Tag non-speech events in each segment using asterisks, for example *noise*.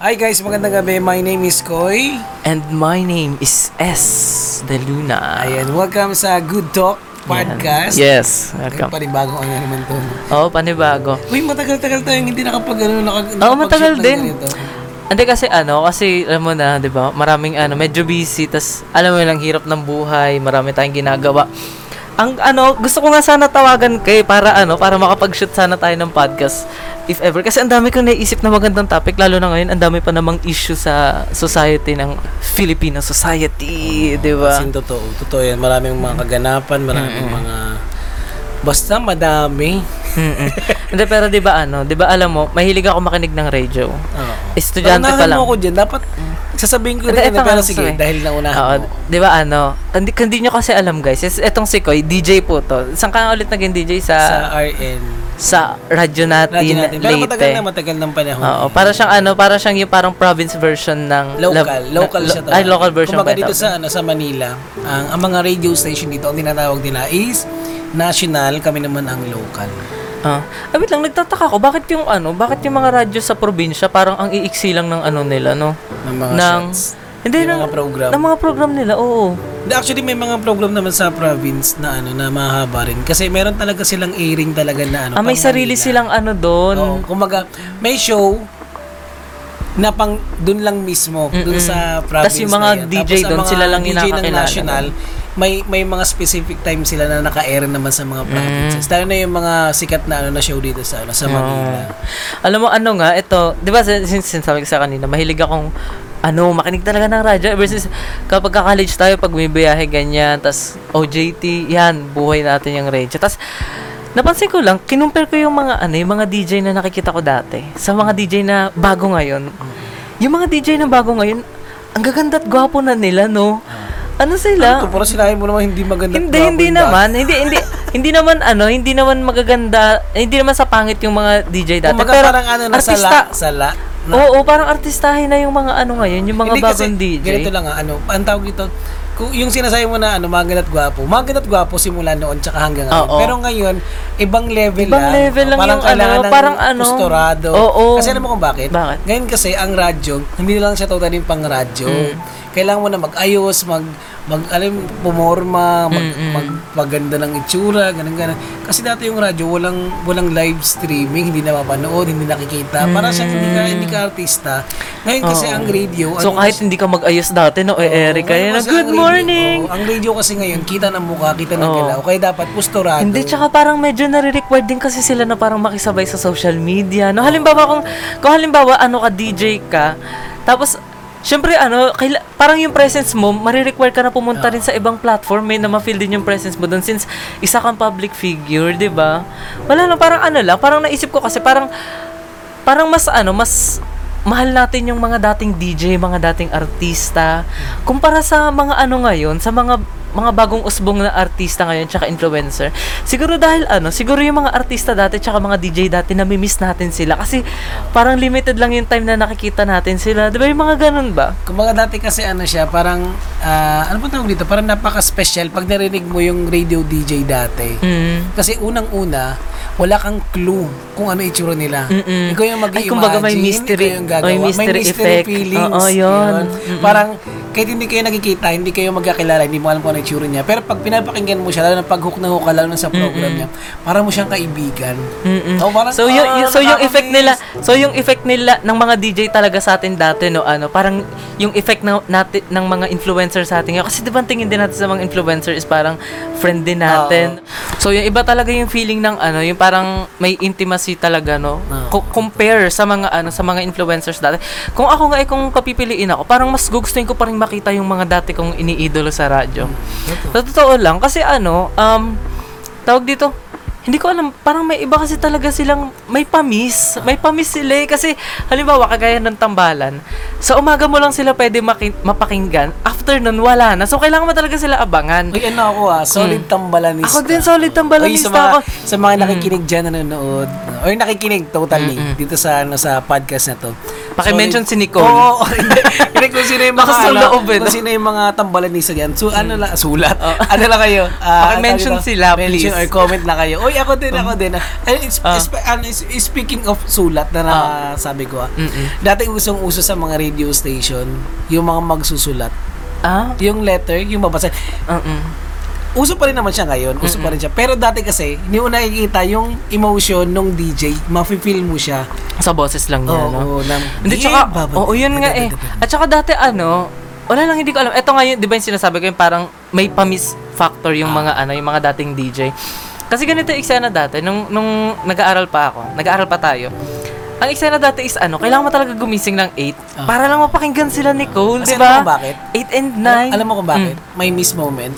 Hi guys, magandang gabi. My name is Koy. And my name is S. De Luna. Ayan, welcome sa Good Talk Podcast. Yes, Ay, welcome. panibagong ano naman to. Oo, panibago. Uy, matagal-tagal tayong hindi nakapag ano, nakag, Oo, nakapag-shoot matagal din. ganito. Hindi kasi ano, kasi alam mo na, 'di ba? Maraming ano, medyo busy, tas alam mo lang hirap ng buhay, marami tayong ginagawa. Ang ano, gusto ko nga sana tawagan kay para ano, para makapag-shoot sana tayo ng podcast if ever kasi ang dami kong naisip na magandang topic lalo na ngayon ang dami pa namang issue sa society ng Filipino society, 'di ba? Kasi totoo, totoo yan. Maraming mga kaganapan, maraming mga... Basta madami. Hindi pero 'di ba ano, 'di ba alam mo, mahilig ako makinig ng radio. Oo. Estudyante pa lang. mo ako dyan. Dapat sasabihin ko rin yun, pero sige, sorry. dahil naunahan Oo, mo. 'di ba ano? Hindi hindi nyo kasi alam guys. Etong si Koy, DJ po to. Saan ka ulit naging DJ Sa sa RN. sa radyo natin, Radyo natin. Pero Leyte. matagal na, matagal ng panahon. Oo, para siyang ano, para siyang yung parang province version ng Local, Lab- local na- siya talaga. Ay, local version Kumbaga ba dito ito? sa ano sa Manila, ang, ang mga radio station dito ang tinatawag nila is national, kami naman ang local. Ah, ah, wait lang, nagtataka ko, bakit yung ano, bakit yung mga radyo sa probinsya parang ang iiksi lang ng ano nila, no? Ng mga Ng- shots. Hindi ng, mga program. ng mga program nila, oo. Hindi, Actually, may mga program naman sa province na ano na mahaba rin. Kasi meron talaga silang airing talaga na ano. Ah, may sarili Manila. silang ano doon. Oo, kumbaga, may show na pang dun lang mismo, Mm-mm. sa province Tas yung mga na yan. DJ Tapos mga sila lang DJ ng national, may may mga specific time sila na naka-air naman sa mga provinces. Mm. Lalo na yung mga sikat na ano na show dito sa ano sa Manila. Alam mo ano nga, ito, 'di ba sin- sin- sinasabi ko sa kanina, mahilig akong ano, makinig talaga ng radyo ever since kapag ka-college tayo pag may biyahe ganyan, tas OJT, yan, buhay natin yung radyo. Tas napansin ko lang, kinumpare ko yung mga ano, yung mga DJ na nakikita ko dati sa mga DJ na bago ngayon. Yung mga DJ na bago ngayon, ang gaganda at gwapo na nila, no? Ano sila? Ito, pero sinabi mo naman hindi maganda. Hindi, hindi naman. Hindi, hindi, hindi naman ano, hindi naman magaganda, hindi naman sa pangit yung mga DJ dati. Kumbaga pero parang ano na sala, sala. Na, Oo, parang artistahin na yung mga ano ngayon, yung mga hindi kasi, bagong DJ. ganito lang ah, ano, ang tawag kung yung sinasabi mo na ano, maganda at gwapo, maganda at gwapo simula noon tsaka hanggang ngayon. Oo. Pero ngayon, ibang level Ibang lang. level lang parang yung kailangan ano, ng parang ano. posturado. Oo. Kasi alam mo kung bakit? Bakit? Ngayon kasi, ang radyo, hindi lang siya totally pang radyo. Mm. Kailangan mo na mag-ayos, mag, mag alam, pumorma, mag, Mm-mm. magpaganda ng itsura, ganun ganun. Kasi dati yung radyo, walang walang live streaming, hindi na mapanood, hindi nakikita. Para sa hindi ka, hindi ka artista. Ngayon kasi Oo. ang radio, So ano kahit hindi ka mag-ayos dati, no, eh, Eric, Oo, kaya na, good radio- morning! oo, ang radio kasi ngayon, kita ng mukha, kita ng Oo. galaw. Kaya dapat posturado. Hindi, tsaka parang medyo nare-required din kasi sila na parang makisabay sa social media. No, halimbawa kung, kung halimbawa ano ka, DJ ka, tapos, syempre ano, kaila, parang yung presence mo, marirequire ka na pumunta rin sa ibang platform, may na ma-feel din yung presence mo doon since isa kang public figure, di ba? Wala lang, parang ano lang, parang naisip ko kasi parang, parang mas ano, mas mahal natin yung mga dating DJ, mga dating artista, kumpara sa mga ano ngayon, sa mga mga bagong usbong na artista ngayon tsaka influencer. Siguro dahil ano, siguro yung mga artista dati tsaka mga DJ dati nami-miss natin sila kasi parang limited lang yung time na nakikita natin sila. 'Di ba yung mga ganun ba? Kumbaga dati kasi ano siya, parang, ah, ano pa tawag dito? Parang napaka-special pag narinig mo yung radio DJ dati. Mm. Kasi unang-una, wala kang clue kung ano itsura nila. Mm-mm. Ikaw yung mag-imagine. Ay, kumbaga may mystery- ikaw yung gagawa. may mystery effect. feelings. Oo, yun. Mm-mm. Parang, kahit hindi kayo nakikita, hindi kayo magkakilala, hindi mo alam kung ano itsura niya. Pero pag pinapakinggan mo siya, lalo na pag hook na hook ka, lalo na sa program niya, parang mo siyang kaibigan. Mm-mm. Oh, parang, So yung ah, so yung effect nila, so yung effect nila ng mga DJ talaga sa atin dati no ano, parang yung effect na, natin ng mga influencer sa atin kasi 'di ba tingin din natin sa mga influencer is parang friend din natin. So yung iba talaga yung feeling ng ano, yung parang may intimacy talaga no. Co- compare sa mga ano sa mga influencers dati. Kung ako nga eh, kung papipiliin ako, parang mas gugustuhin ko pa rin makita yung mga dati kong iniidolo sa radyo. Sa totoo lang kasi ano, um tawag dito, hindi ko alam, parang may iba kasi talaga silang may pamis. May pamis sila eh. Kasi, halimbawa, kagaya ng tambalan, sa umaga mo lang sila pwede maki- mapakinggan. After nun, wala na. So, kailangan mo talaga sila abangan. Uy, ano ako ah, solid tambalanista. Ako din, solid tambalanista Uy, sa mga, ako. Sa mga nakikinig dyan, nanonood, or nakikinig totally, dito sa, ano, sa podcast na to. Paki-mention si Nicole. Oo, *laughs* hindi. Hindi kung sino yung mga, ano, loob eh, kung sino yung mga tambalanisa dyan. So, ano lang, sulat. *laughs* ano lang kayo? ah, Paki-mention sila, Mention please. or comment lang kayo. Uy, ako din, ako din. ah. Eh, it's- Ah. it's- ano, is- is- speaking of sulat na nasabi ko, ah, Mm-mm. dati usong-uso sa mga radio station, yung mga magsusulat. Ah? Yung letter, yung babasa. Uh-uh. Uso pa rin naman siya ngayon, uso pa rin siya. Pero dati kasi, hindi mo nakikita yung emotion nung DJ, mafe-feel mo siya. Sa boses lang niya, Oo, no? oo, na- Hindi, Yeah, tsaka, oo, yun nga eh. At tsaka dati ano, wala lang, hindi ko alam. Ito ngayon, di ba yung sinasabi ko yung parang may pamis factor yung mga ano, yung mga dating DJ. Kasi ganito yung eksena dati, nung, nung nag-aaral pa ako, nag-aaral pa tayo, ang eksena dati is ano, kailangan mo talaga gumising ng 8 para lang mapakinggan sila Nicole, Kasi di ba? alam mo bakit? 8 and 9. Alam mo kung bakit? Mm. May miss moment.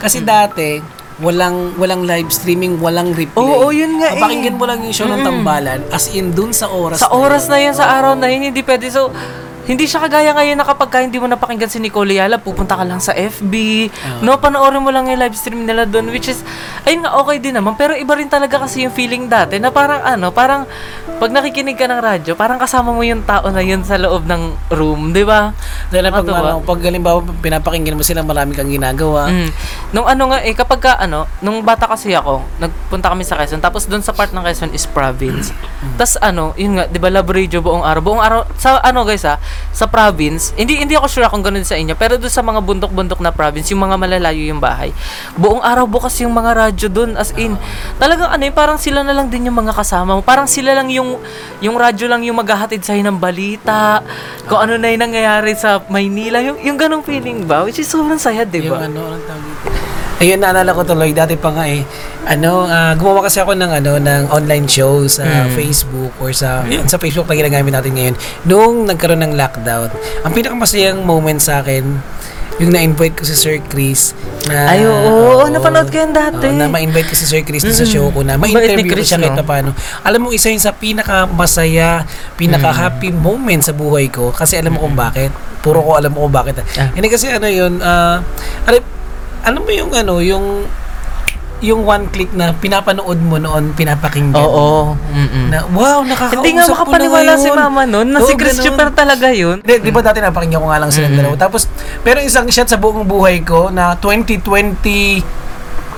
Kasi dati, walang walang live streaming, walang replay. Oo, yun nga eh. Papakinggan mo lang yung show ng tambalan as in dun sa oras Sa na oras na yun, sa araw na yun, hindi pwede. So, hindi siya kagaya ngayon na kapag ka hindi mo napakinggan si Nicole Yala, pupunta ka lang sa FB, no, panoorin mo lang yung live stream nila doon, which is, ayun nga, okay din naman, pero iba rin talaga kasi yung feeling dati, na parang ano, parang, pag nakikinig ka ng radyo, parang kasama mo yung tao na yun sa loob ng room, di ba? Dahil pag, ano, pag halimbawa pinapakinggan mo sila, marami kang ginagawa. Mm. Nung ano nga eh, kapag ka, ano, nung bata kasi ako, nagpunta kami sa Quezon, tapos doon sa part ng Quezon is province. Tapos ano, yun nga, di ba love radio buong araw. Buong araw, sa ano guys ha, sa province, hindi hindi ako sure kung ganun sa inyo, pero doon sa mga bundok-bundok na province, yung mga malalayo yung bahay, buong araw bukas yung mga radyo doon, as in, talagang ano, eh, parang sila na lang din yung mga kasama mo. Parang sila lang yung, yung radyo lang yung maghahatid sa'yo ng balita, kung ano na yung nangyayari sa Maynila, yung, yung ganong feeling ba? Which is sobrang saya, di Yung ba? ano, anong tawag? Ayun, naalala ko tuloy, dati pa nga eh, ano, ah, gumawa kasi ako ng, ano, ng online show sa Mm. Facebook or sa, yun, sa Facebook na ginagamit natin ngayon. Nung nagkaroon ng lockdown, ang pinakamasayang moment sa akin, yung na-invite ko si Sir Chris na Ay, oo, oo, napanood ko yan dati. Oo, na ma-invite ko si Sir Chris doon sa show ko na ma-interview ko siya kahit no? paano. Alam mo, isa yun sa pinaka-masaya, pinaka-happy moment sa buhay ko kasi alam mo kung bakit. Puro ko alam mo kung bakit. Ah. Hindi kasi ano yun, ah, alam, alam mo yung ano, yung yung one click na pinapanood mo noon, pinapakinggan. Oo. Mm-mm. Na, wow, nakakausap Hindi nga makapaniwala si mama nun na Oo, si Chris ganun. Talaga yun. Di, di ba dati napakinggan ko nga lang silang dalawa. Tapos, pero isang shot sa buong buhay ko na 2020,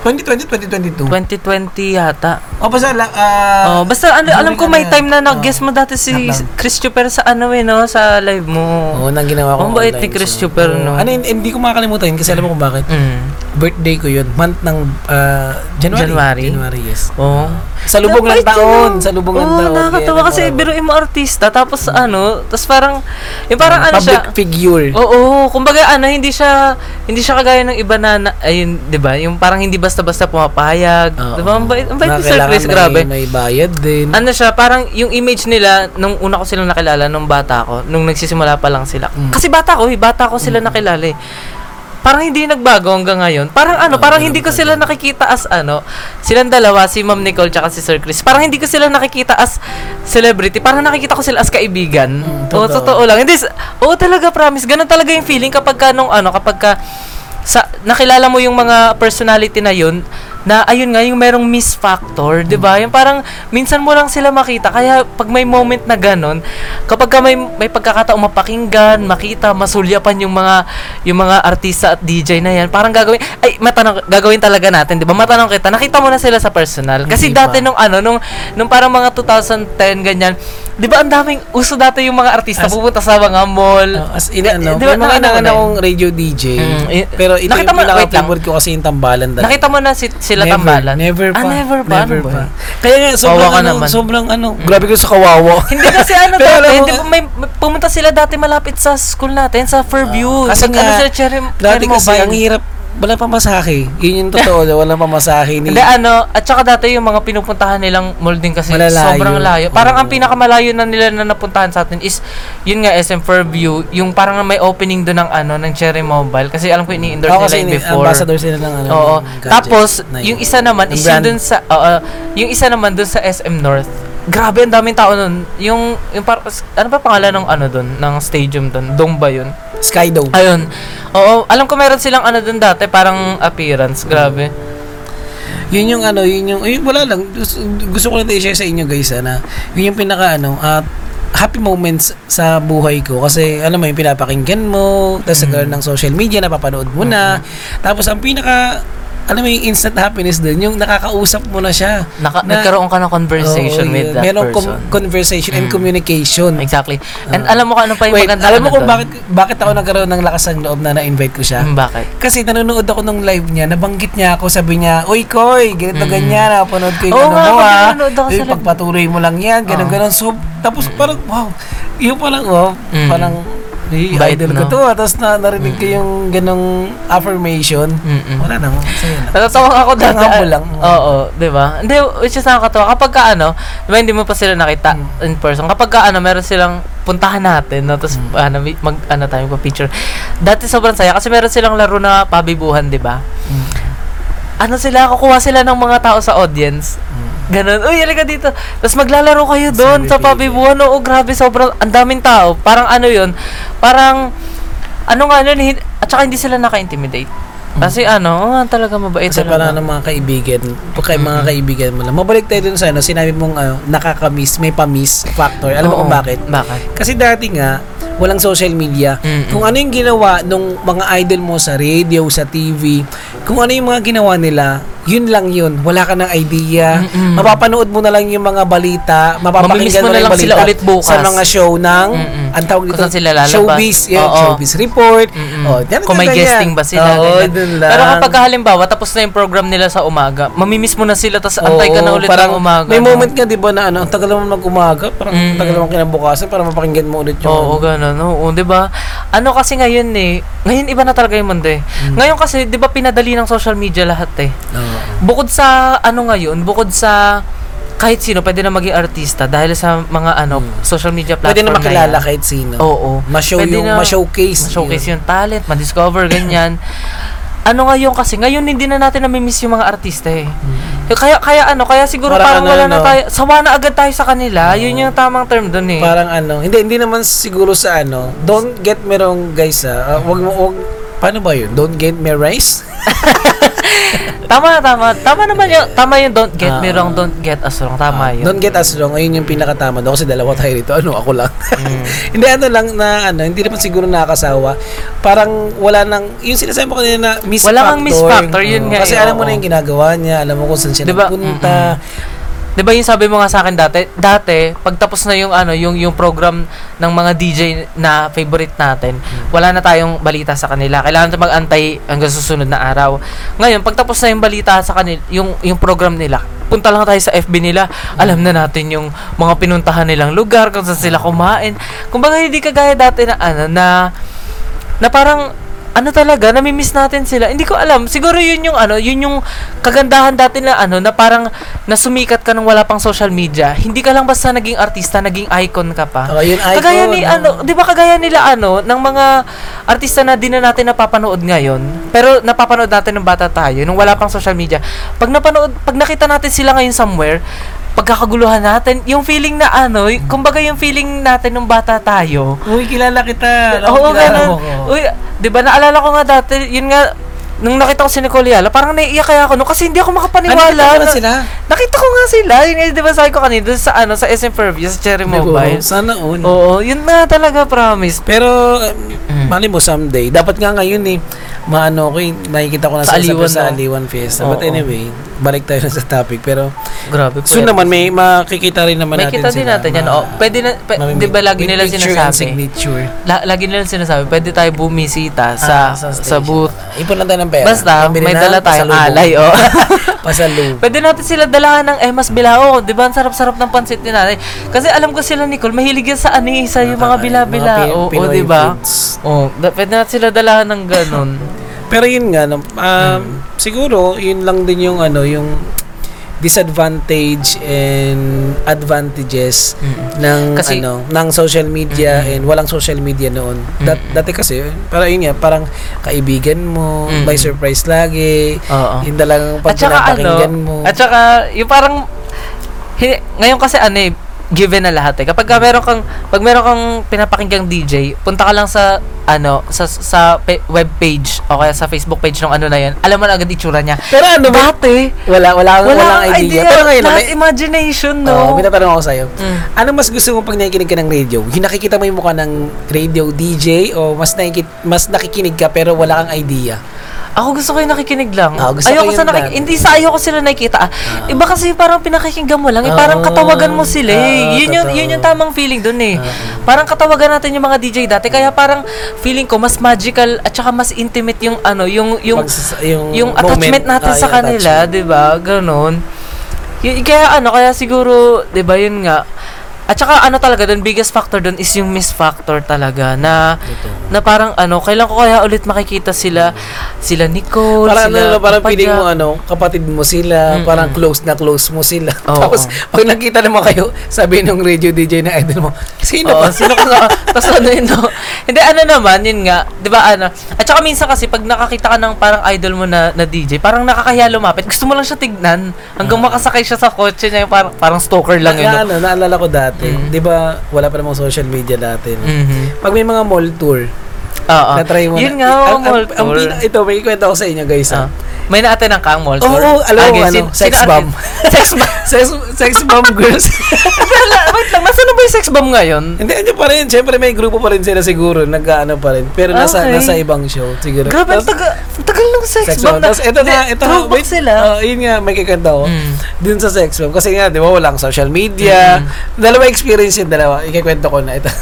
2020, 2022. 2020 yata. O basta, la- ah, oh, basta ano, alam ko may time na nag-guest mo dati si Lockdown. Chris Chuper sa ano eh, no? Sa live mo. Oo, nang ginawa ko. Ang bait online ni Chris show. Chuper, Oo. no? Ano, hindi, hindi ko makakalimutan yun kasi alam mo kung bakit. Mm. Birthday ko yun. Month ng ah, January. January? January, yes. Oo. Sa lubong ng taon. yun. Sa lubong ng Oo, taon. nakakatawa kasi biruin mo artista tapos ano, tapos parang yung parang ano Public siya. figure. Oo, kumbaga ano, hindi siya hindi siya kagaya ng iba na, na ayun, 'di ba? Yung parang hindi basta-basta pumapayag. Oo. 'Di ba? Ang bait, ang bait ni Sir Chris, may- grabe. May bayad din. Ano siya, parang yung image nila nung una ko silang nakilala nung bata ko, nung nagsisimula pa lang sila. Mm. Kasi bata ko, eh, bata ko sila nakilala eh. Parang hindi nagbago hanggang ngayon. Parang ano, Oo, parang hindi ko sila nakikita as ano, silang dalawa, si Ma'am Nicole tsaka si Sir Chris. Parang hindi ko sila nakikita as celebrity. Parang nakikita ko sila as kaibigan. Mm, Oo, totoo. totoo lang. Hindi, oo talaga, promise. Ganun talaga yung feeling kapag ka nung ano, kapag ka sa nakilala mo yung mga personality na yun na ayun nga yung merong miss factor, 'di ba? Yung parang minsan mo lang sila makita kaya pag may moment na ganon, kapag ka may may pagkakataong mapakinggan, makita, masulyapan yung mga yung mga artista at DJ na yan, parang gagawin ay matanong gagawin talaga natin, 'di ba? Matanong kita, nakita mo na sila sa personal. Kasi dati nung ano, nung nung parang mga 2010 ganyan, 'di ba ang daming uso dati yung mga artista As- pupunta sa mga mall. Oh, as in, ano, Di ba, may mga na- ano inangan na- akong radio DJ. Mm, eh, pero ito nakita yung pinaka-favorite ko kasi yung tambalan talaga. Nakita mo na si, sila never, tambalan? Never pa. Ah, never pa. Never Ano pa. Kaya nga, sobrang, ano, naman. Mm. sobrang ano, grabe ko sa kawawa. Hindi kasi ano *laughs* Pero dati, hindi ba may, pumunta sila dati malapit sa school natin, sa Fairview. Ah, kasi Pag nga, ano sila, Cherry, dati kasi ang hirap, wala pa masahe. Yun yung totoo, *laughs* wala pa masahe ni... Hindi ano, at saka dati yung mga pinupuntahan nilang mall din kasi Malalayo. sobrang layo. Parang ang Oo. pinakamalayo na nila na napuntahan sa atin is yun nga SM Fairview, yung parang may opening doon ng ano ng Cherry Mobile kasi alam ko ini-endorse Oo, nila yun before. ambassador sila ng ano. Oo. gadget Tapos, na yun. yung isa naman is yung dun sa, oo, yung isa naman dun sa SM North. Grabe, ang daming tao nun. Yung, yung par, ano ba pangalan ng ano dun, ng stadium dun? Dome ba yun? Skydome. Ayun. Oo, alam ko meron silang ano dun dati, parang appearance. Grabe. Yun yung ano, yun yung, eh, wala lang. Gusto, gusto ko lang i-share sa inyo guys, ah, na yun yung pinaka ano, at happy moments sa buhay ko kasi alam mo yung pinapakinggan mo tapos mm. ng social media napapanood mo na tapos ang pinaka alam mo yung instant happiness dun yung nakakausap mo na siya Naka, Na- nagkaroon ka ng conversation Oo, with yun. that Merong person. com- conversation and Mm. communication Exactly. And alam mo kung ano pa yung Wait, maganda alam mo ano kung doon? bakit bakit ako nagkaroon ng lakas ng loob na na-invite ko siya? Mm, bakit? Kasi nanonood ako ng live niya, nabanggit niya ako, sabi niya, Uy, Koy, ganito Mm. ganyan, napanood ko yung Oo ano nga, mo ha. ako Eh, pagpatuloy mo lang yan, ganun Oo. ganun. So, tapos parang, wow, yun parang, wow, Mm. parang, hey, Bait, idol ko to. ah. Tapos na, narinig ko yung ganong affirmation. Mm-mm. Wala na, sa'yo na. Natatawa ako dati. Ang humble lang. Oo, di ba? Hindi, which is nakakatawa. Kapag ka ano, di ba hindi mo pa sila nakita Mm. in person. Kapag ka ano, meron silang puntahan natin, no? Tapos, ano, mi- mag, ano tayo, picture Dati sobrang saya kasi meron silang laro na pabibuhan, di ba? Mm. Ano sila, kukuha sila ng mga tao sa audience. Ganon. Uy, halika dito. Tapos maglalaro kayo doon sa ko, pabibuhan. Oo, grabe, sobrang, ang daming tao. Parang ano yun, parang, ano nga yun, hin- at saka hindi sila naka-intimidate. Kasi ano, oh, talaga mabait Kasi talaga. para ng mga kaibigan, kay mga kaibigan mo lang. Mabalik tayo dun sa ano, sinabi mong ano, nakaka-miss, may pa-miss factor. Alam mo Oo. kung bakit? Bakit? Kasi dati nga, walang social media. Mm-mm. Kung ano yung ginawa nung mga idol mo sa radio, sa TV, kung ano yung mga ginawa nila, yun lang yun. Wala ka ng idea. Mm-mm. Mapapanood mo na lang yung mga balita, mapapakinggan mo na yung lang sila ulit bukas. sa mga show ng, Mm-mm. ang tawag dito, sila lalabas. showbiz, yeah, Oo. showbiz report. Mm-mm. Oh, yan, Kung may ganyan. guesting ba sila. Oo, ganyan. dun lang. Pero kapag halimbawa, tapos na yung program nila sa umaga, mamimiss mo na sila, tapos antay ka na Oo, ulit parang ng umaga. May no? moment nga, di ba, na ano, ang tagal naman mag-umaga, parang ang tagal naman kinabukasan para mapakinggan mo ulit yung Oo, ganun. Oo, 'di ba? Ano kasi ngayon eh, ngayon iba na talaga yung mundo eh. Mm. Ngayon kasi 'di ba pinadali ng social media lahat eh. Oo. Bukod sa ano ngayon, bukod sa kahit sino pwede na maging artista dahil sa mga ano social media platform. Pwede na makilala yan. kahit sino. Oo. Ma-show Pwede yung, na- ma-showcase. Ma-showcase yung talent, ma-discover ganyan. ano ngayon kasi ngayon hindi na natin namimiss yung mga artista eh. Kaya kaya ano, kaya siguro Parang parang, ano, wala na no? tayo, sawa na agad tayo sa kanila. Yun yung tamang term doon eh. Parang ano, hindi hindi naman siguro sa ano. Don't get me wrong guys ah. Uh, wag mo wag paano ba 'yun? Don't get me rice? Tama, tama. Tama naman yung, tama yung don't get me Ah. wrong, don't get us wrong. Tama yun. Don't get us wrong. Ayun yung pinakatama daw kasi dalawa tayo dito. Ano, ako lang. Mm. *laughs* hindi ano lang na ano, hindi naman siguro nakakasawa. Parang wala nang yung sinasabi mo kanina na miss Wala factor. kang miss factor, yun Oo. nga Kasi eh, alam mo na yung ginagawa niya, alam mo kung saan siya Diba? nagpunta. Di ba yung sabi mo nga sa akin dati, dati, pagtapos na yung ano, yung yung program ng mga DJ na favorite natin, wala na tayong balita sa kanila. Kailangan natin mag-antay hanggang susunod na araw. Ngayon, pagtapos na yung balita sa kanila, yung yung program nila, punta lang tayo sa FB nila, alam na natin yung mga pinuntahan nilang lugar, kung saan sila kumain. Kumbaga hindi kagaya dati na ano na na parang ano talaga, namimiss natin sila. Hindi ko alam. Siguro yun yung ano, yun yung kagandahan dati na ano, na parang nasumikat ka nung wala pang social media. Hindi ka lang basta naging artista, naging icon ka pa. Oh, yun icon. Kagaya ni no? ano, 'di ba kagaya nila ano ng mga artista na din na natin napapanood ngayon. Pero napapanood natin nung bata tayo, nung wala pang social media. Pag napanood, pag nakita natin sila ngayon somewhere, pagkakaguluhan natin, yung feeling na ano, kumbaga yung feeling natin nung bata tayo, Uy, kilala kita. Alam Oo, ko, kilala ganun. mo ko. Uy, 'di ba naalala ko nga dati, yun nga nung nakita ko si Nicole Yala, parang naiiyak kaya ako no kasi hindi ako makapaniwala. Ano, nakita mo na sila? Nakita ko nga sila. Yun 'di ba sabi ko kanina sa ano sa SM Fairview, sa Cherry Mobile. Sana all. Oo, yun na talaga promise. Pero, um, mali mo someday, dapat nga ngayon eh, maano ko eh, nakikita ko na Sa sa, Aliwan, sa no? Aliwan Fiesta. But Oo. anyway, balik tayo na sa topic. Pero, Grabe. soon naman, may makikita rin naman May natin kita din natin yan. Oh, pwede na, pe- 'di ba lagi nila sinasabi? signature. La- lagi nila sinasabi, pwede tayo bumisita sa Ah, sa, station. booth. Ipon lang tayo ng pera. Basta Pambili may dala tayong alay, oh. *laughs* Pasalubong. Pwede natin sila dalahan ng Emas Bilao. Di ba? Ang sarap-sarap ng pansit ni nanay. Kasi alam ko sila, Nicole, mahilig yan sa ani, sa yung mga bila-bila. Oo, di ba? da- pwede natin sila dalahan ng ganun. *laughs* Pero yun nga, no, um, siguro, yun lang din yung ano, yung disadvantage and advantages ng Kasi- ano ng social media and walang social media noon. Dat, dati kasi para yun nga parang kaibigan mo, Mm. by surprise lagi. Oo. Yun talagang pag saka ano, pinapakinggan mo. at saka yung parang, hi- ngayon kasi ano eh, given na lahat eh. Kapag ka meron kang pag meron kang pinapakinggang DJ, punta ka lang sa ano sa sa pe- web page o kaya sa Facebook page ng ano na 'yan. Alam mo na agad itsura niya. Pero ano ba? Dati, Wala, wala, wala, wala walang idea. idea. Pero ngayon, lahat may, imagination, no? no? may tatanong ako sa'yo. Mm. Ano mas gusto mo pag nakikinig ka ng radio? Yung nakikita mo yung mukha ng radio DJ o mas nakikit, mas nakikinig ka pero wala kang idea? Ako gusto ko yung nakikinig lang. Ah, gusto ko ayoko yun sa nakik- lang. Hindi sa ayoko sila nakikita. Ah. Iba kasi parang pinakikinggan mo lang. Eh, parang Ah. katawagan mo sila Ah, eh. Yun, yung, totoo. yun yung tamang feeling dun eh. Parang katawagan natin yung mga DJ dati. Kaya parang feeling ko mas magical at saka mas intimate yung ano, yung yung Pag- yung, yung moment, attachment natin ah, sa yung kanila, 'di ba? Ganon. Y- kaya ano, kaya siguro, 'di ba, yun nga. At saka ano talaga doon, biggest factor doon is yung miss factor talaga na Totoo. na parang ano, kailan ko kaya ulit makikita sila sila Nicole, Parang sila ano, parang Papa feeling mo ano, kapatid mo sila, Mm-mm. parang close na close mo sila. Oo. Tapos, pag nakita naman kayo, sabi nung radio DJ na idol mo, sino Oo, ba? sino ka nga? Tapos ano yun, no? Hindi, ano naman, yun nga, di ba, ano, at saka minsan kasi, pag nakakita ka ng parang idol mo na, na DJ, parang nakakahiya lumapit, gusto mo lang siya tignan, hanggang makasakay siya sa kotse niya, parang, parang stalker lang yun, na, no? ano, naalala ko dati, Mm. di ba, wala pa namang social media dati. no? Mhm. Pag may mga mall tour, Oo. na-try mo Yun na. nga, ang, oh, ang, mall ang tour. pina- ito, may kwento ko sa inyo, guys. Ah. May naatin ang kang mall Oo, tour? oh, alam mo, ano, *laughs* sex bomb. sex *laughs* bomb. sex, sex bomb girls. *laughs* Wait lang, nasa na ba yung sex bomb ngayon? Hindi, ano pa rin. Siyempre, may grupo pa rin sila siguro. Nag-ano pa rin. Pero nasa, Okay. nasa ibang show, siguro. Grabe, ang Tapos- taga, ang tagal ng sex, sex bomb. Tapos ito na, ito na, throwback sila. Oh, yun nga, may kikanta ko. Mm. Dun sa sex bomb. Kasi nga, di ba, walang social media. Dalawa experience yung dalawa. Ikikwento ko na ito.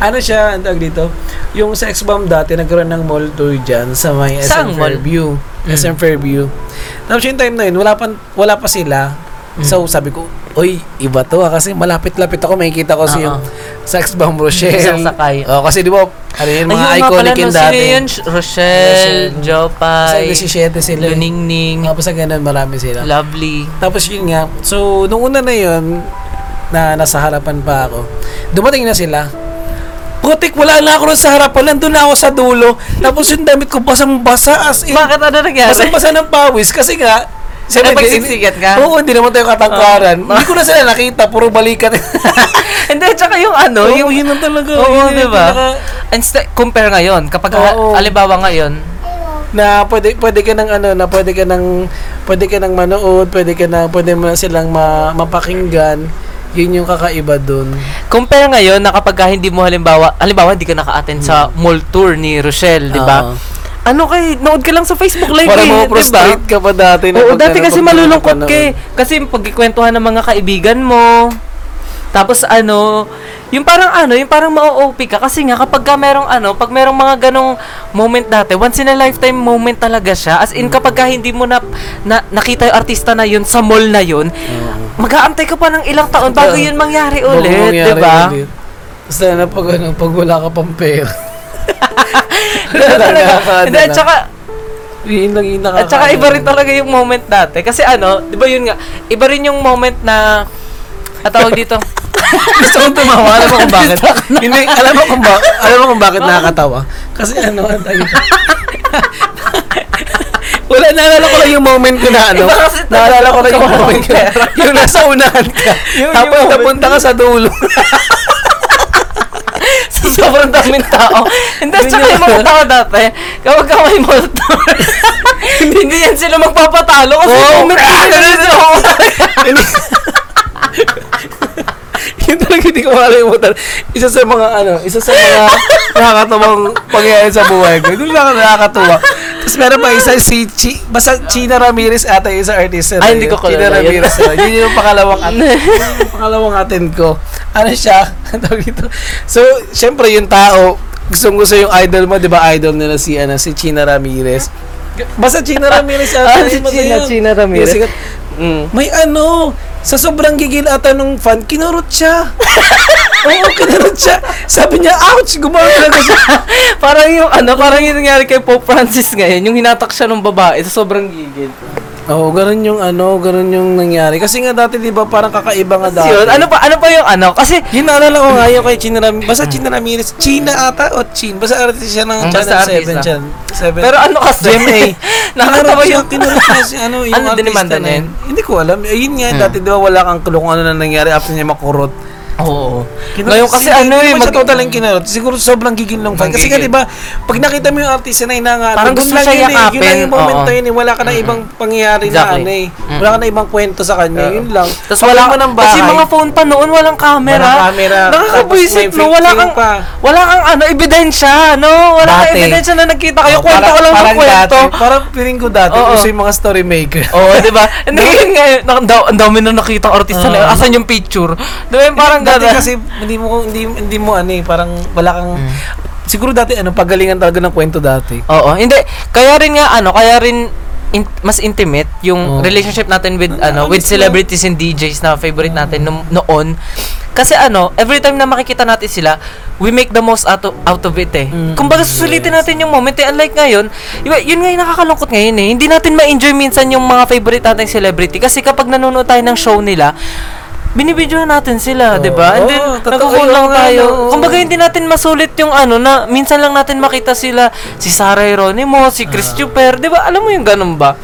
ano siya, ang tawag dito? Yung sex bomb dati, nagkaroon ng mall tour dyan sa may SM mall? Fairview. Mm. SM Fairview. Tapos yung time na yun, wala pa, wala pa sila. Mm. So, sabi ko, Uy, iba to ha, kasi malapit-lapit ako, makikita ko si yung sex bomb Rochelle. Isang sakay. Oh, kasi di ba, ano yun, mga Ayun nga iconic pala, yun no, sino dati. yun? Rochelle, Rochelle. Jopay, Kasi 17 sila. eh. Luningning, Tapos sa ganun, marami sila. Lovely. Tapos yun nga, so nung una na yun, na nasa harapan pa ako, dumating na sila. Putik, wala na ako sa harapan, nandun na ako sa dulo. Tapos yung damit ko basang-basa as in. Bakit ano nangyari? Basang-basa ng pawis kasi nga, Ano, di- pagsiksikat ka? Oo, hindi naman tayo katangkaran. Hindi ko na sila nakita, puro balikan. *laughs* Hindi, tsaka yung ano, Oo, yung... yun ang talaga. Oo, yung di ba? pinaka- compare ngayon, kapag Oo. alibawa ngayon, na pwede pwede ka nang ano na pwede ka nang pwede ka nang manood, pwede ka na pwede mo silang ma, mapakinggan. Yun yung kakaiba doon. compare ngayon na kapag ka hindi mo halimbawa, halimbawa hindi ka naka-attend sa mall tour ni Rochelle, di ba? Oo. Ano kay, nood ka lang sa Facebook live Para eh, mo di ba? prostrate ka pa dati. na Oo, pag- dati ano, kasi pag- malulungkot pag- ka eh. Kasi pagkikwentuhan ng mga kaibigan mo, tapos ano, yung parang ano, yung parang ma-OP ka kasi nga kapag ka merong ano, pag merong mga ganong moment dati, once in a lifetime moment talaga siya. As in kapag ka hindi mo na, na nakita yung artista na yun sa mall na yun, mag-aantay ka pa ng ilang taon bago yun mangyari ulit, di ba? Basta na pag, ano, pag wala ka pang pera. *laughs* Hindi, at saka, Yun lang yung At saka iba rin talaga yung moment dati. Kasi ano, di ba yun nga, iba rin yung moment na, at tawag dito, *laughs* Gusto kong tumawa. Alam mo kung bakit? Hindi, alam mo kung bakit, alam mo kung bakit nakakatawa? Kasi ano, ang dito. *laughs* Wala, naalala ko lang yung moment ko na ano. Iba kasi Naalala ko lang yung moment ko. *laughs* Yung nasa unahan ka. *laughs* Yung- Tapos yung napunta ka sa dulo. *laughs* sa sobrang daming tao. Hindi, tsaka yun. yung mga tao dati, kapag ka may mall tour, hindi yan sila magpapatalo kasi Oo, moment ah, sila. Yun talaga hindi ko makalimutan. Isa sa mga ano, isa sa mga nakakatawang pangyayari sa buhay ko. Doon lang nakakatuwa. Tapos meron pa isa si Chi, basta China Ramirez ata yung isa artist. Ay, hindi ko China yun. Ramirez. yun. Yun yung pangalawang at yun *laughs* yung pangalawang atin ko. Ano siya? *laughs* Ang tawag dito. So, syempre yung tao, gustong gusto yung idol mo, di ba idol nila si, ano, si China Ramirez. Basta China Ramirez ata. Ah, si China-. China Ramirez. Sikat. Mm. May ano, sa sobrang gigil ata nung fan, kinurot siya. *laughs* Oo, kinurot siya. Sabi niya, ouch, gumawa talaga *laughs* siya. parang yung ano, parang yung nangyari kay Pope Francis ngayon, yung hinatak siya ng babae sa sobrang gigil. Oo, ganun yung ano, ganun yung nangyari. Kasi nga dati, di ba, parang kakaiba nga dati. Yun, ano pa, ano pa yung ano? Kasi, Yun, naalala ko nga yung kay China Ramirez. Basta China Ramirez. China ata o Chin. Basta artist siya ng Mm, Channel basta 7 artista. siya. 7. pero ano kasi? GMA. *laughs* Nakakatawa yung... Kinurot niya si ano, *laughs* yung Ano, artista dinimanda na yun. Hindi ko alam. Ayun nga, dati di ba wala kang kung ano na nangyari after niya makurot. Oo. Kinurot- Ngayon kasi Hindi- ano eh, mag... total ang kinurot. Siguro sobrang gigil ng fan. Kasi nga, di Gigil. ba, pag nakita mo yung artista na inanga, Parang gusto siya yun, eh. Yun lang yakapin. yung moment na yun eh. Wala ka na ibang pangyayari Exactly. na ano eh. Wala ka na ibang kwento sa kanya. Yun lang. Tapos wala mo ng bahay, kasi mga phone pa noon walang camera. Walang camera. Nakakabwisit no, wala kang wala kang ano ebidensya, no? Wala kang ebidensya na nagkita kayo. Kwento ko lang ng parang kwento. Parang feeling ko dati, uso yung mga story maker. Oo, di ba? *laughs* Hindi yun nga, yun. Nak- daw- ang dami na nakita artista na, asan yung picture? Di ba yung parang dati kasi hindi mo hindi hindi mo ano eh, parang wala kang Mm. siguro dati ano pagalingan talaga ng kwento dati. Oo, hindi. Kaya rin nga, ano, kaya rin in- mas intimate yung Oo. relationship natin with ano with honest lang. celebrities and DJs na favorite natin nung, noon kasi ano every time na makikita natin sila we make the most out of, out of it eh Mm, kumbaga susulitin natin yung moment eh unlike ngayon yun, yun nga yung nakakalungkot ngayon eh hindi natin ma-enjoy minsan yung mga favorite nating celebrity kasi kapag nanonood tayo ng show nila binibidyohan natin sila, Oo. 'di ba? And then Oo, totoo nagko-call yun lang nga, tayo. no. Kumbaga hindi natin masulit yung ano na minsan lang natin makita sila si Sarah Geronimo, si Ah. Chris Chuper, 'di ba? Alam mo yung ganun ba?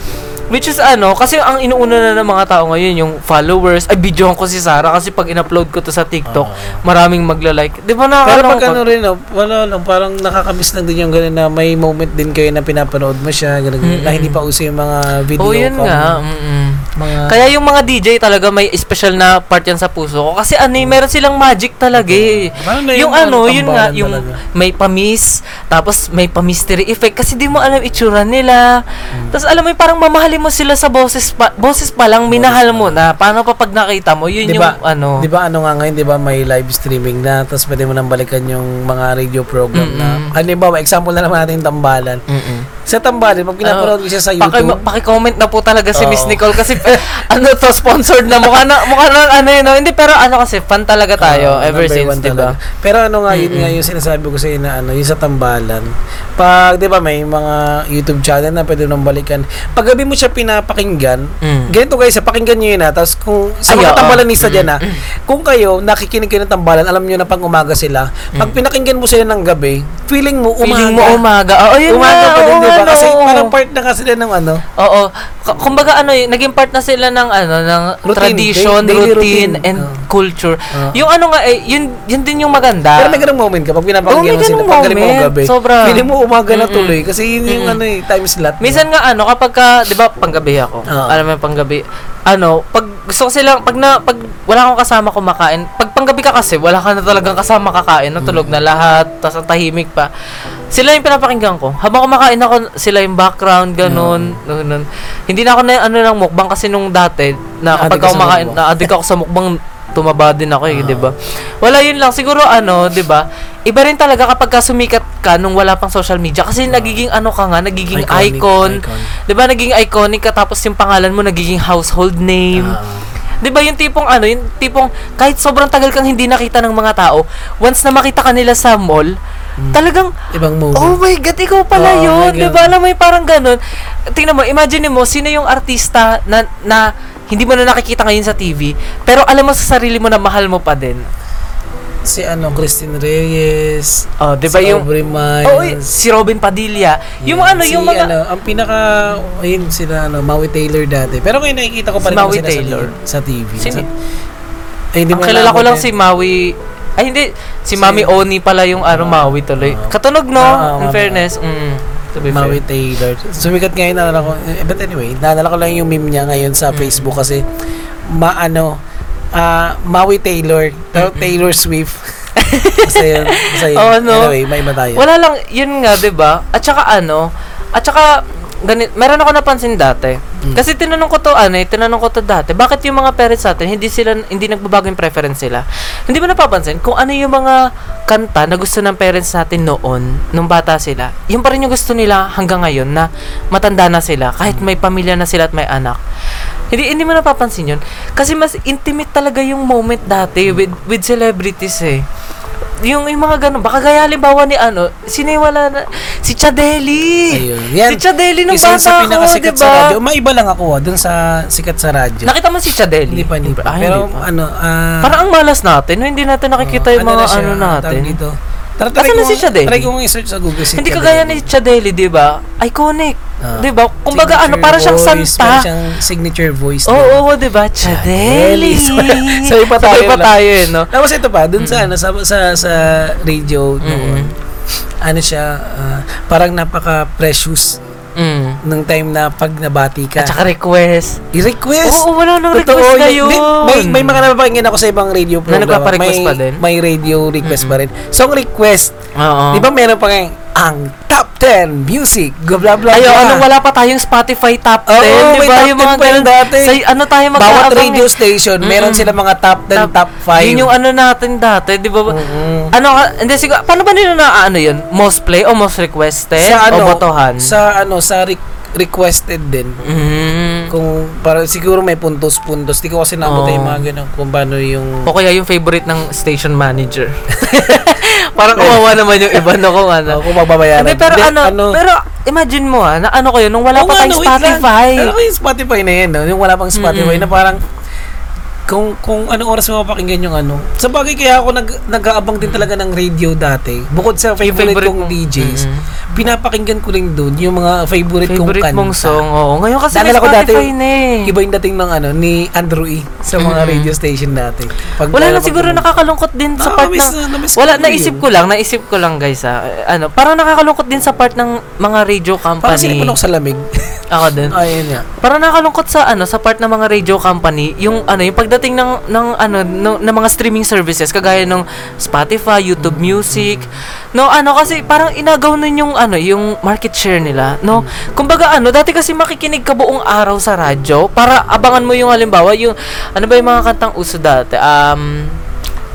Which is ano, kasi ang inuuna na ng mga tao ngayon yung followers. Ay, videohan ko si Sarah kasi pag in-upload ko to sa TikTok, maraming magla-like. 'Di ba Pero pag nakakalungkot? ano rin, no, wala lang, parang nakakamiss lang din yung gano'n na may moment din kayo na pinapanood mo siya, gano'n, na hindi pa uso yung mga video Oh, yun nga. mm-mm. Mga, Kaya yung mga DJ talaga may special na part yan sa puso ko. Kasi ano eh, meron silang magic talaga eh. Yung yung ano, yun nga, yung talaga. may pamis, tapos may pa-mystery effect kasi di mo alam itsura nila. Hmm. Tapos alam mo, yung parang mamahalin mo sila sa boses pa, boses pa lang, minahal mo na. Paano pa pag nakita mo, yun Di yung ano. Di ba ano nga ngayon, di ba may live streaming na, tapos pwede mo nang balikan yung mga radio program na, halimbawa, example na naman natin yung tambalan. Mm-mm. Sa tambalan, pag pinapanood ko siya sa Paki, YouTube, paki-comment na po talaga si Miss Oo. Nicole kasi *laughs* *laughs* ano to sponsored na mukha na mukha na ano yun no? hindi pero ano kasi fan talaga tayo Ah, ever since di ba. Pero ano nga, yun nga yung sinasabi ko sa na ano, yung sa tambalan. Pag, di ba, may mga YouTube channel na pwede nang balikan. Pag gabi mo siya pinapakinggan, Mm. ganito guys, pakinggan nyo yun ha. Tapos kung sa Ay, mga tambalanista dyan ha, kung kayo nakikinig kayo ng tambalan, alam nyo na pang umaga sila. Pag pinakinggan mo sila ng gabi, feeling mo umaga. Mm. Feeling mo umaga. Oo, yun Umaga nga, pa din, di ba? Kasi oo. parang part na kasi din ng ano. Oo. Kumbaga ano, yun, naging part na sila ng ano, ng Routine, tradition, day- routine, routine. and Oo. culture. Oo. Yung ano nga eh, yun, yun din yung maganda. Pero may ganung moment ka, pag pinapakinggan mo sila, pag galing mo gabi, Sobra. feeling mo umaga na tuloy. Kasi yun yung ano eh, time slot. Minsan nga ano, kapag ka, 'di ba, panggabi ako. Oo. Alam mo yung panggabi. Ano, pag gusto ko silang pag na pag wala akong kasama kumakain, pag panggabi ka kasi wala ka na talagang kasama kakain, natulog na lahat, tas ang tahimik pa. Sila yung pinapakinggan ko. Habang kumakain ako, sila yung background, ganun, ganun. Hindi na ako na ano lang mukbang kasi nung dati na kapag ka ako kumakain, na-addict ako sa mukbang tumaba din ako eh, 'di ba? Wala yun lang siguro ano, 'di ba? Iba rin talaga kapag ka sumikat ka nung wala pang social media kasi nagiging ano ka nga, nagiging Iconic, icon. icon. 'Di ba naging iconic ka tapos yung pangalan mo nagiging household name. Ah. 'Di ba yung tipong ano, yung tipong kahit sobrang tagal kang hindi nakita ng mga tao, once na makita ka nila sa mall, talagang Ibang moment. Oh my God, ikaw pala Oh my yun. Di God. ba? Alam mo, yung parang ganun. Tingnan mo, imagine mo, sino yung artista na, na hindi mo na nakikita ngayon sa TV, pero alam mo sa sarili mo na mahal mo pa din. si ano, Christine Reyes. Oh, di ba si yung... Aubrey Miles. Oh, si Robin Padilla. Yung ano, si, yung mga... ano, ang pinaka, ayun sila, ano, Maui Taylor dati. Pero ngayon nakikita ko pa Si rin Maui sila Taylor. sa, TV. Sino? Sa, ay, hindi Ang mo kilala ko lang si Maui... Ay, hindi. Si Mami Oni pala yung ano, Maui tuloy. Katunog, no? Ah, In Mami. fairness. Mm, to be Maui fair. Taylor. Sumikat ngayon, naalala ko. eh, But anyway, naalala ko lang yung meme niya ngayon sa Mm. Facebook kasi, maano, ah Maui Taylor, pero Taylor Swift. *laughs* Basta yun. Basta yun. Oh, no? Anyway, may iba tayo. Wala lang, yun nga, 'di ba? At saka ano, at saka ganit, meron ako napansin dati. Kasi tinanong ko to ano, eh, tinanong ko to dati, bakit yung mga parents natin hindi sila hindi nagbabago yung preference sila? Hindi ba napapansin kung ano yung mga kanta na gusto ng parents natin noon, nung bata sila? Yung pa rin yung gusto nila hanggang ngayon na matanda na sila, kahit may pamilya na sila at may anak. Hindi hindi mo napapansin yun. Kasi mas intimate talaga yung moment dati with with celebrities eh. Yung, yung mga ganun, baka gaya halimbawa ni ano, sino yung wala na, si Chadeli. Ayun. Yan. Si Chadeli nung Isa bata sa ko, pinakasikat diba? sa radyo. Maiba lang ako ah, dun sa sikat sa radyo. Nakita mo si Chadeli? Hindi pa, hindi pa. Ay, Pero hindi pa. ano, ah... Parang ang malas natin, no? hindi natin nakikita yung mga na siya, ano natin. Dito. Tara, Asan try na ko, si Chadeli? Try ko nga i-search sa Google si Hindi kagaya ni Chadeli, di ba? Iconic. Ah. di ba? Kumbaga ano, Signature para siyang voice, santa. Para siyang signature voice. Oo, din. oo, di ba? Chadeli. Chadeli. *laughs* Sabay pa tayo Sabay pa lang. tayo, eh, no? Tapos ito pa, dun sa, ano, sa, sa, sa radio noon, ano siya, ah, parang napaka-precious Mm. Nung time na pag nabati ka. At saka request. I-request. Oo, wala nang Totoo, request yun. ngayon. May, may mga napapakinggan ako sa ibang radio program. nagpapa-request may, pa din? May radio request pa rin. Song request. Oo. Di ba meron pa ngayon, ang top 10 music, blah blah blah. Ay, blah. anong wala pa tayong Spotify top 10, Oo, di ba? top Yung 10 mga ganun. dati. Sa, ano tayo mag Bawat radio station, meron sila mga top 10, top 5. Yun yung ano natin dati, di ba? Mm-mm. Ano, ka- hindi siguro, paano ba nila na ano yun? Most play o most requested? sa ano, o botohan? Sa ano, sa re- requested din. Mm. Kung para siguro may puntos-puntos. Di ko kasi Oo. nakita yung mga ganun kung paano yung O kaya yung favorite ng station manager. *laughs* Parang kawawa naman yung iba no kung ano. uh, kung mababayaran. Hindi, pero Hindi, ano, pero imagine mo ah, na ano ko yun, nung wala Oo pa tayong no, wait lang. Spotify. Mo yung Spotify na yun, no? yung wala pang Spotify Mm. na parang kung kung anong oras mo mapakinggan yung ano. Sa bagay kaya ako nag nag-aabang din talaga ng radio dati. Bukod sa favorite, favorite kong mong- DJs, Mm. pinapakinggan ko rin doon yung mga favorite, Favorite kong kanta. mong song. Oo. Ngayon kasi may Naalala ko dati, na eh. Iba yung dating ng ano ni Andrew E sa mga Mm. radio station dati. Pag Wala na pag- siguro nakakalungkot din sa Ah, part na- ko Wala, yun. naisip ko lang, naisip ko lang guys ah. Ano, parang nakakalungkot din sa part ng mga radio company. Parang sinipon ako sa lamig. Ako din. *laughs* Ayun nga. Parang nakakalungkot sa ano sa part ng mga radio company, yung ano, yung pagdating ng ng ano no, ng mga streaming services kagaya ng Spotify, YouTube Music. No, ano kasi parang inagaw nun yung ano, yung market share nila, no. Kumbaga ano, dati kasi makikinig ka buong araw sa radyo para abangan mo yung halimbawa yung ano ba yung mga kantang uso dati? Um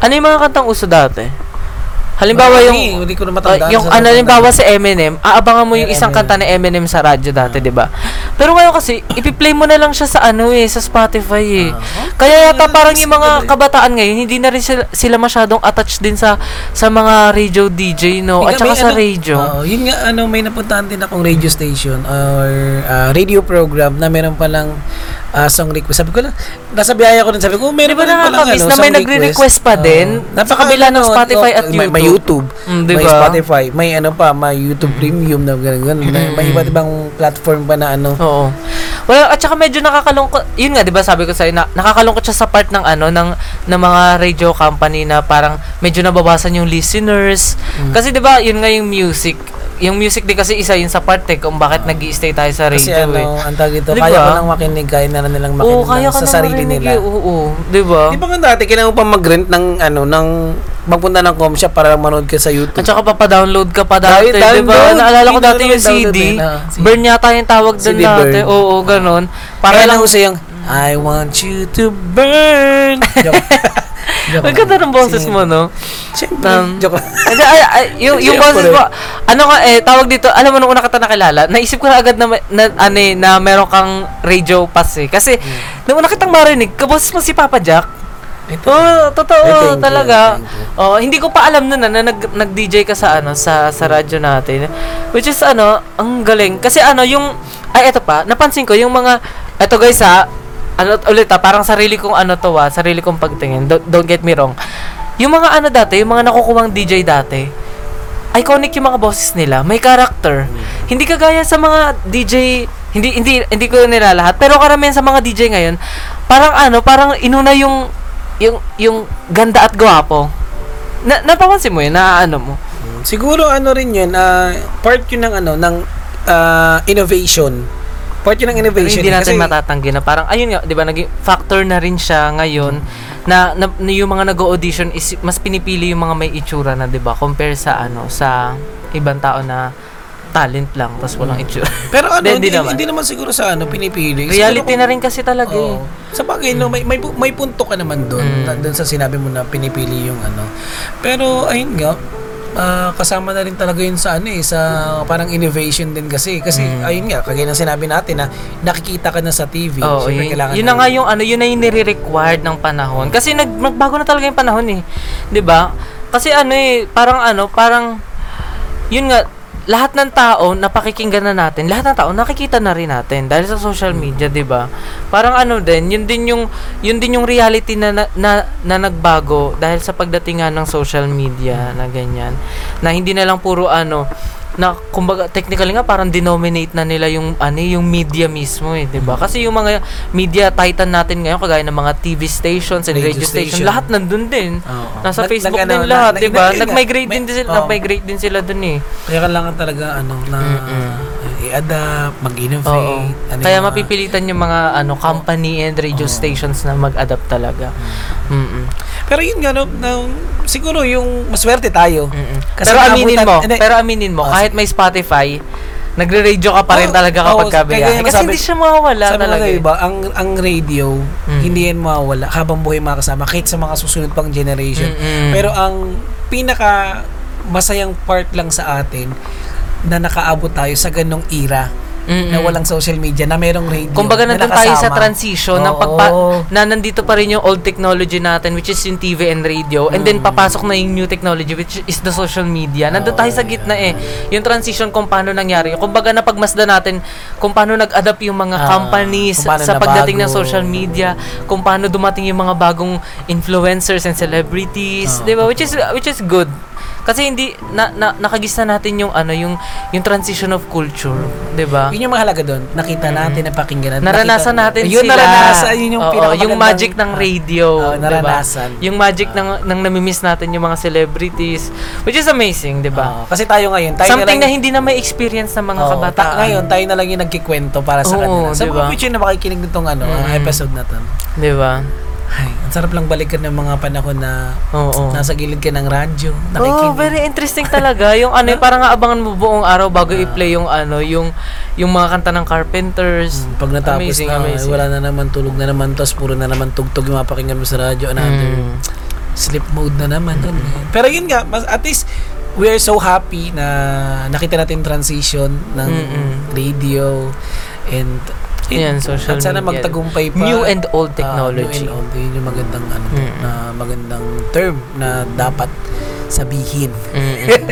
ano yung mga kantang uso dati? Halimbawa yung Marami, hindi ko na Uh, matandaan. yung sa ano halimbawa si Eminem, aabangan mo yung Yeah, isang Eminem. kanta ni Eminem sa radyo dati, 'di ba? Pero ngayon kasi ipi-play mo na lang siya sa ano eh, sa Spotify eh. Ah, Kaya yata parang yung mga kabataan ngayon, hindi na rin sila, sila masyadong attached din sa sa mga radio DJ no at saka sa ano, radio. oo, yun nga, ano, may napuntahan din akong radio station or ah, radio program na meron palang ah, song request. Sabi ko lang, nasa biyaya ko din, sabi ko, oh, meron pa rin palang ano, na may nagre-request pa din? Oo. Sa kabila ng Spotify at may, may YouTube. YouTube, Mm, di may? Spotify, may ano pa, may YouTube Premium na gano'n, gano'n. May, may Mm. iba't ibang platform pa na ano. Oo. Well, at saka medyo nakakalungkot. Yun nga, 'di ba, sabi ko sa na, nakakalungkot siya sa part ng ano ng ng mga radio company na parang medyo nababasan yung listeners. Mm. Kasi 'di ba, yun nga yung music. Yung music din kasi isa yun sa part eh, kung bakit nag stay tayo sa radio Kasi eh. ano, ang tawag ito, Di kaya ko lang makinig, kaya na lang nilang Oo, makinig kaya ng- ka sa na sarili marinig nila. eh, Oo, 'di ba? Di ba nga dati, kailangan mo pa mag-rent ng, ano, ng, magpunta ng com shop para manood ka sa YouTube. At saka papadownload ka pa dati, Dahil 'di ba? download. Naalala ko Hindi dati na yung download CD. eh, ah, CD. Burn yata yung tawag doon CD dati. burn. Oo, ganun. Para lang lang uso yung, I want you to burn. Joke. *laughs* Joke Ang ganda ng boses mo, no? Siyempre, Um, joke lang. *laughs* Hindi, ay, ay, yung, yung boses mo, ano ka, eh, tawag dito, alam mo, nung una kita nakilala, naisip ko na agad na, na, ano, eh, na meron kang radio pass eh. Kasi, nung una kitang marinig, kaboses mo si Papa Jack. Ito. Oo, totoo, talaga. Oh, hindi ko pa alam noon na, na nag, nag-DJ ka sa ano sa sa radyo natin. Which is ano, ang galing kasi ano yung ay eto pa, napansin ko yung mga eto guys ha, ano ulit ha, parang sarili kong ano to ha, sarili kong pagtingin. Don't, don't get me wrong. Yung mga ano dati, yung mga nakukuwang DJ dati, iconic yung mga boses nila, may character. Hindi kagaya sa mga DJ, hindi hindi hindi ko nila lahat, pero karamihan sa mga DJ ngayon, parang ano, parang inuna yung yung yung ganda at gwapo. Na napapansin mo yun, na ano mo. Siguro ano rin yun, ah, part yun ng ano, ng ah, innovation. Part yun ng Pero innovation. hindi eh, natin kasi- matatanggi na parang ayun nga, 'di ba, naging factor na rin siya ngayon na, na, na yung mga nag-audition is mas pinipili yung mga may itsura na 'di ba compare sa ano sa ibang tao na talent lang tapos walang itsura. Pero *laughs* ano, Hindi, naman. hindi naman siguro sa ano, pinipili. Reality Siguro na rin kasi talaga eh. Oo. Sa bagay, no, may, may, may punto ka naman doon. Mm. Doon sa sinabi mo na pinipili yung ano. Pero, ayun nga, ah, kasama na rin talaga yun sa ano eh, sa parang innovation din kasi. Kasi, Mm. ayun nga, kagaya ng sinabi natin na nakikita ka na sa TV. Oo, yun, Siyempre, kailangan yun na nga yung ano, yun na yung nire-required ng panahon. Kasi nag, nagbago na talaga yung panahon eh. 'Di ba? Kasi ano eh, parang ano, parang, yun nga, lahat ng tao napakikinggan na natin, lahat ng tao nakikita na rin natin dahil sa social media, 'di ba? Parang ano din, yun din yung yun din yung reality na na, na, na nagbago dahil sa pagdating nga ng social media na ganyan. Na hindi na lang puro ano na kumbaga technically nga parang denominate na nila yung ano yung media mismo eh, 'di ba? Kasi yung mga media titan natin ngayon kagaya ng mga TV stations and radio, Radio station, station. lahat nandun din. Oo. Nasa Nag- Facebook nag- din lahat, na- 'di ba? nag- Nag-migrate din may- sila, oo. nag-migrate din sila dun eh. Kaya kailangan talaga ano na i-adapt, mag-innovate. Oo. ano Kaya mga- mapipilitan yung mga ano company and radio stations na mag-adapt talaga. Mm. Pero yun nga, no, na, siguro yung maswerte tayo. Kasi Pero aminin naabutan- mo, hindi. pero aminin mo, Oh, kahit may Spotify, nagre-radio ka pa rin Oo, talaga kapag oo, kabiyahe. kaya nga Kasi sabi- hindi siya mawawala Sabi talaga. nga eh. diba, ang, ang radio, Mm. hindi yan mawawala habang buhay makasama kahit sa mga susunod pang generation. Mm-mm. Pero ang pinaka masayang part lang sa atin na nakaabot tayo sa ganong era Mm-mm. na walang social media, na merong radio. Kumbaga na nandun tayo sa transition ng Oo. pagpa na nandito pa rin yung old technology natin which is yung TV and radio and then papasok na yung new technology which is the social media. Nandun tayo sa gitna eh. Yung transition kung paano nangyari. Kumbaga napagmasdan natin kung paano nag-adapt yung mga Ah, companies kung paano sa pagdating ng nabago. social media, kung paano dumating yung mga bagong influencers and celebrities, Ah. 'di ba? Which is which is good. Kasi hindi na, na nakagista natin yung ano yung yung transition of culture, 'di ba? Yun yung mahalaga doon. Nakita natin, napakinggan natin. Naranasan nakita- natin yun, sila. naranasan. Yun yung Oo, yung magic ng radio. Diba? naranasan. Yung magic ng, ng namimiss natin yung mga celebrities. Which is amazing, di ba? Oo, kasi tayo ngayon, tayo Something na na, lang, hindi na may experience ng mga Oo, kabataan. ta- ngayon, tayo na lang yung nagkikwento para sa Oo, kanila. Sa diba? mga future na makikinig nitong ano, ang Mm. episode na to. Di ba? Ay, ang sarap lang balikan ng mga panahon na Oo. nasa gilid ka ng radyo, Oh, nakikinig. very interesting talaga. Yung ano, *laughs* parang aabangan mo buong araw bago i-play yung ano, yung yung mga kanta ng Carpenters. Mm, Pag natapos Amazing, na, amazing. wala na naman, tulog na naman, tapos puro na naman tugtog yung mapakinggan mo sa radyo, another Mm. sleep mode na naman. ganyan. Pero yun nga, mas, at least, we are so happy na nakita natin transition ng Mm-mm. radio and Yan, social at sana media. magtagumpay pa. New and old Ah, technology. new and old. Yun yung magandang ano, Mm. na magandang term na dapat sabihin. Mm-mm.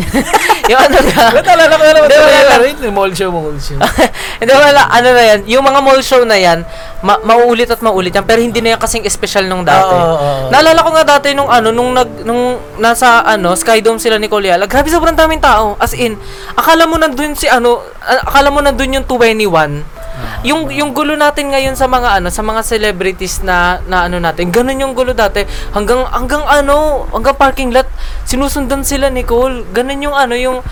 *laughs* yung ano nga. Natala ko naman wala lang. rin. Mall show, mall show. *laughs* Hindi wala, ano na yan, yung mga mall show na yan, ma- mauulit at maulit yan, pero hindi na yan kasing espesyal nung dati. Oo, oo, oo. Naalala ko nga dati nung ano, nung nag, nung nasa ano, Skydome sila ni Kuya, grabe sobrang daming tao. As in, akala mo nandun si ano, akala mo nandun yung 21. Yung yung gulo natin ngayon sa mga ano, sa mga celebrities na na ano natin. Ganun yung gulo dati. Hanggang hanggang ano, hanggang parking lot sinusundan sila Nicole. Ganun yung ano, yung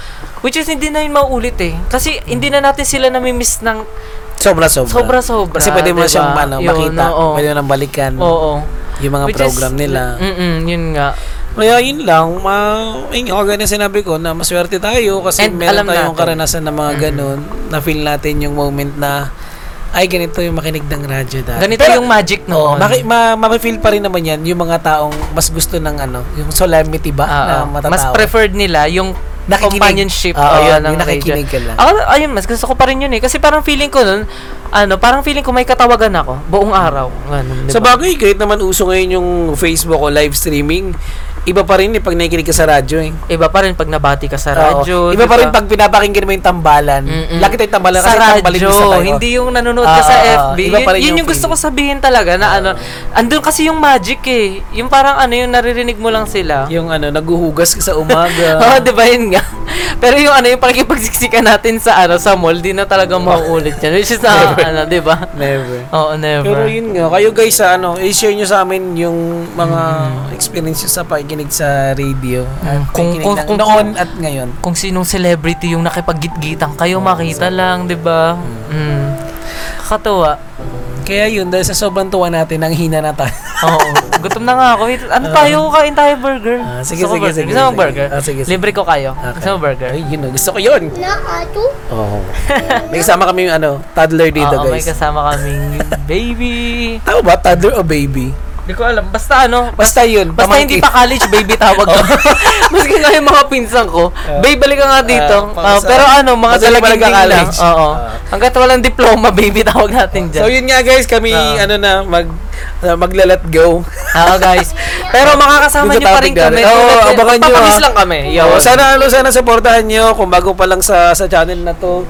which is hindi na yun maulit eh. Kasi hindi na natin sila namimiss ng Sobra-sobra. Sobra-sobra, Kasi pwede mo diba? siyang ano, Yun, makita. oo. Pwede mo nang balikan. Oo. Yung mga Which is- program nila. Mm-mm, yun nga. Kaya yun lang, ma, yun, kagaya na sinabi ko na maswerte tayo kasi And meron tayong natin. karanasan na mga ganun, na feel natin yung moment na ay ganito yung makinig ng radyo dati. Ganito Pero, yung magic Oo, noon. maki, ma, maki-feel pa rin naman yan yung mga taong mas gusto ng ano, yung solemnity ba Ah, na ah. matatawa. mas preferred nila yung Nakikinig. companionship Oo, oo, yun, ng yung nakikinig radio. ka lang. Ako, ayun, mas gusto ko pa rin yun eh. Kasi parang feeling ko nun, ano, parang feeling ko may katawagan ako buong araw. Ganun, di Sa ba? bagay, kahit naman uso ngayon yung Facebook o live streaming, iba pa rin eh pag nakikinig ka sa radyo eh. Iba pa rin pag nabati ka sa Oo. radyo. Iba di pa rin pag pinapakinggan mo yung tambalan. Mm-mm. Laki tayong tambalan sa kasi tambalin radyo, mo sa tayo. hindi yung nanonood ka Ah, sa ah, FB. iba yun, yun yung yung gusto ko sabihin talaga na ano, andun kasi yung magic eh. Yung parang ano yung naririnig mo lang sila. Yung ano, naguhugas ka sa umaga. *laughs* Oo, di ba yun nga? *laughs* Pero yung ano, yung pakikipagsiksikan natin sa ano, sa mall, di na talaga mauulit yan. Which is na, ano, di ba? Never. Oo, never. Pero yun nga, kayo guys, sa ano, i-share nyo sa amin yung mga experience nyo sa pakikinig sa radio. At Mm. Kung- kung- ng kung- noon at ngayon. kung sinong celebrity yung nakipaggitgitan kayo, makita lang, di ba? Mm. Kakatuwa. Kaya yun, dahil sa sobrang tuwa natin, ang hina na tayo. Oo. Gutom na nga ako. Wait, ano tayo? Kain tayo burger. Ah, sige, Gusto ko sige, burger. sige, Gusto mo sige. burger? Ah, sige, sige. Libre ko kayo. Okay. Gusto mo burger? Ay, yun, oh, gusto ko yun. Nakato? Oo. *laughs* May kasama kami yung ano, toddler dito Oo, may guys. kasama kaming baby. Tama ba, toddler o baby? Di ko alam. Basta ano, Basta yun. Basta hindi pa college, baby tawag *laughs* ko. Maski nga yung mga pinsan ko, babe, balik ka nga dito. Ah, Ah, pero ano, mga dalaginding lang. nagka-college. Oo. Ah. Hanggat walang diploma, baby tawag natin dyan. So yun nga guys, kami Ah. ano na mag uh, magla-let go. *laughs* Oo, guys. Pero makakasama niyo pa rin kami. Oo, Tulad- abangan nyo, magpapamis ah. lang kami. Yo, sana ano sana supportahan niyo kung bago pa lang sa sa channel na to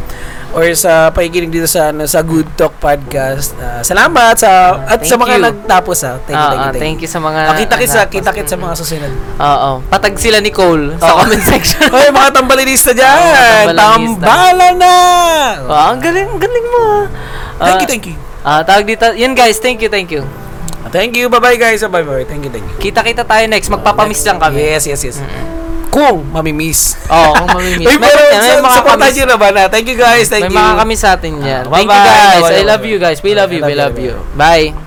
or sa pakikinig dito sa ano, sa Good Talk podcast. Ah, salamat sa at sa mga you. nagtapos ah. Thank you, thank you. thank you sa mga... Ah, kita-kits sa natapos. kita-kits sa mga susunod. Oo. Patag sila ni Cole sa comment section. Hoy, mga tambalinista diyan. *laughs* Tambalanista. Tambala na. Ah, ang galing, ang galing mo. ah. Thank you, Ah, thank you. Ah, tawag dito. Yun guys, thank you, thank you. Thank you. Bye-bye guys. Bye-bye. Thank you, thank you. Kita-kita tayo next. Magpapamis lang kami. Yes, yes, yes. Kung mamimiss. Oo, kung mamimiss. *laughs* Uy, Meron yan, may mga supportan nyo naman ha. Thank you guys. Thank May you. mga kami sa atin yan. Ah, Thank you guys. I love you guys. We love you. We love you. Bye.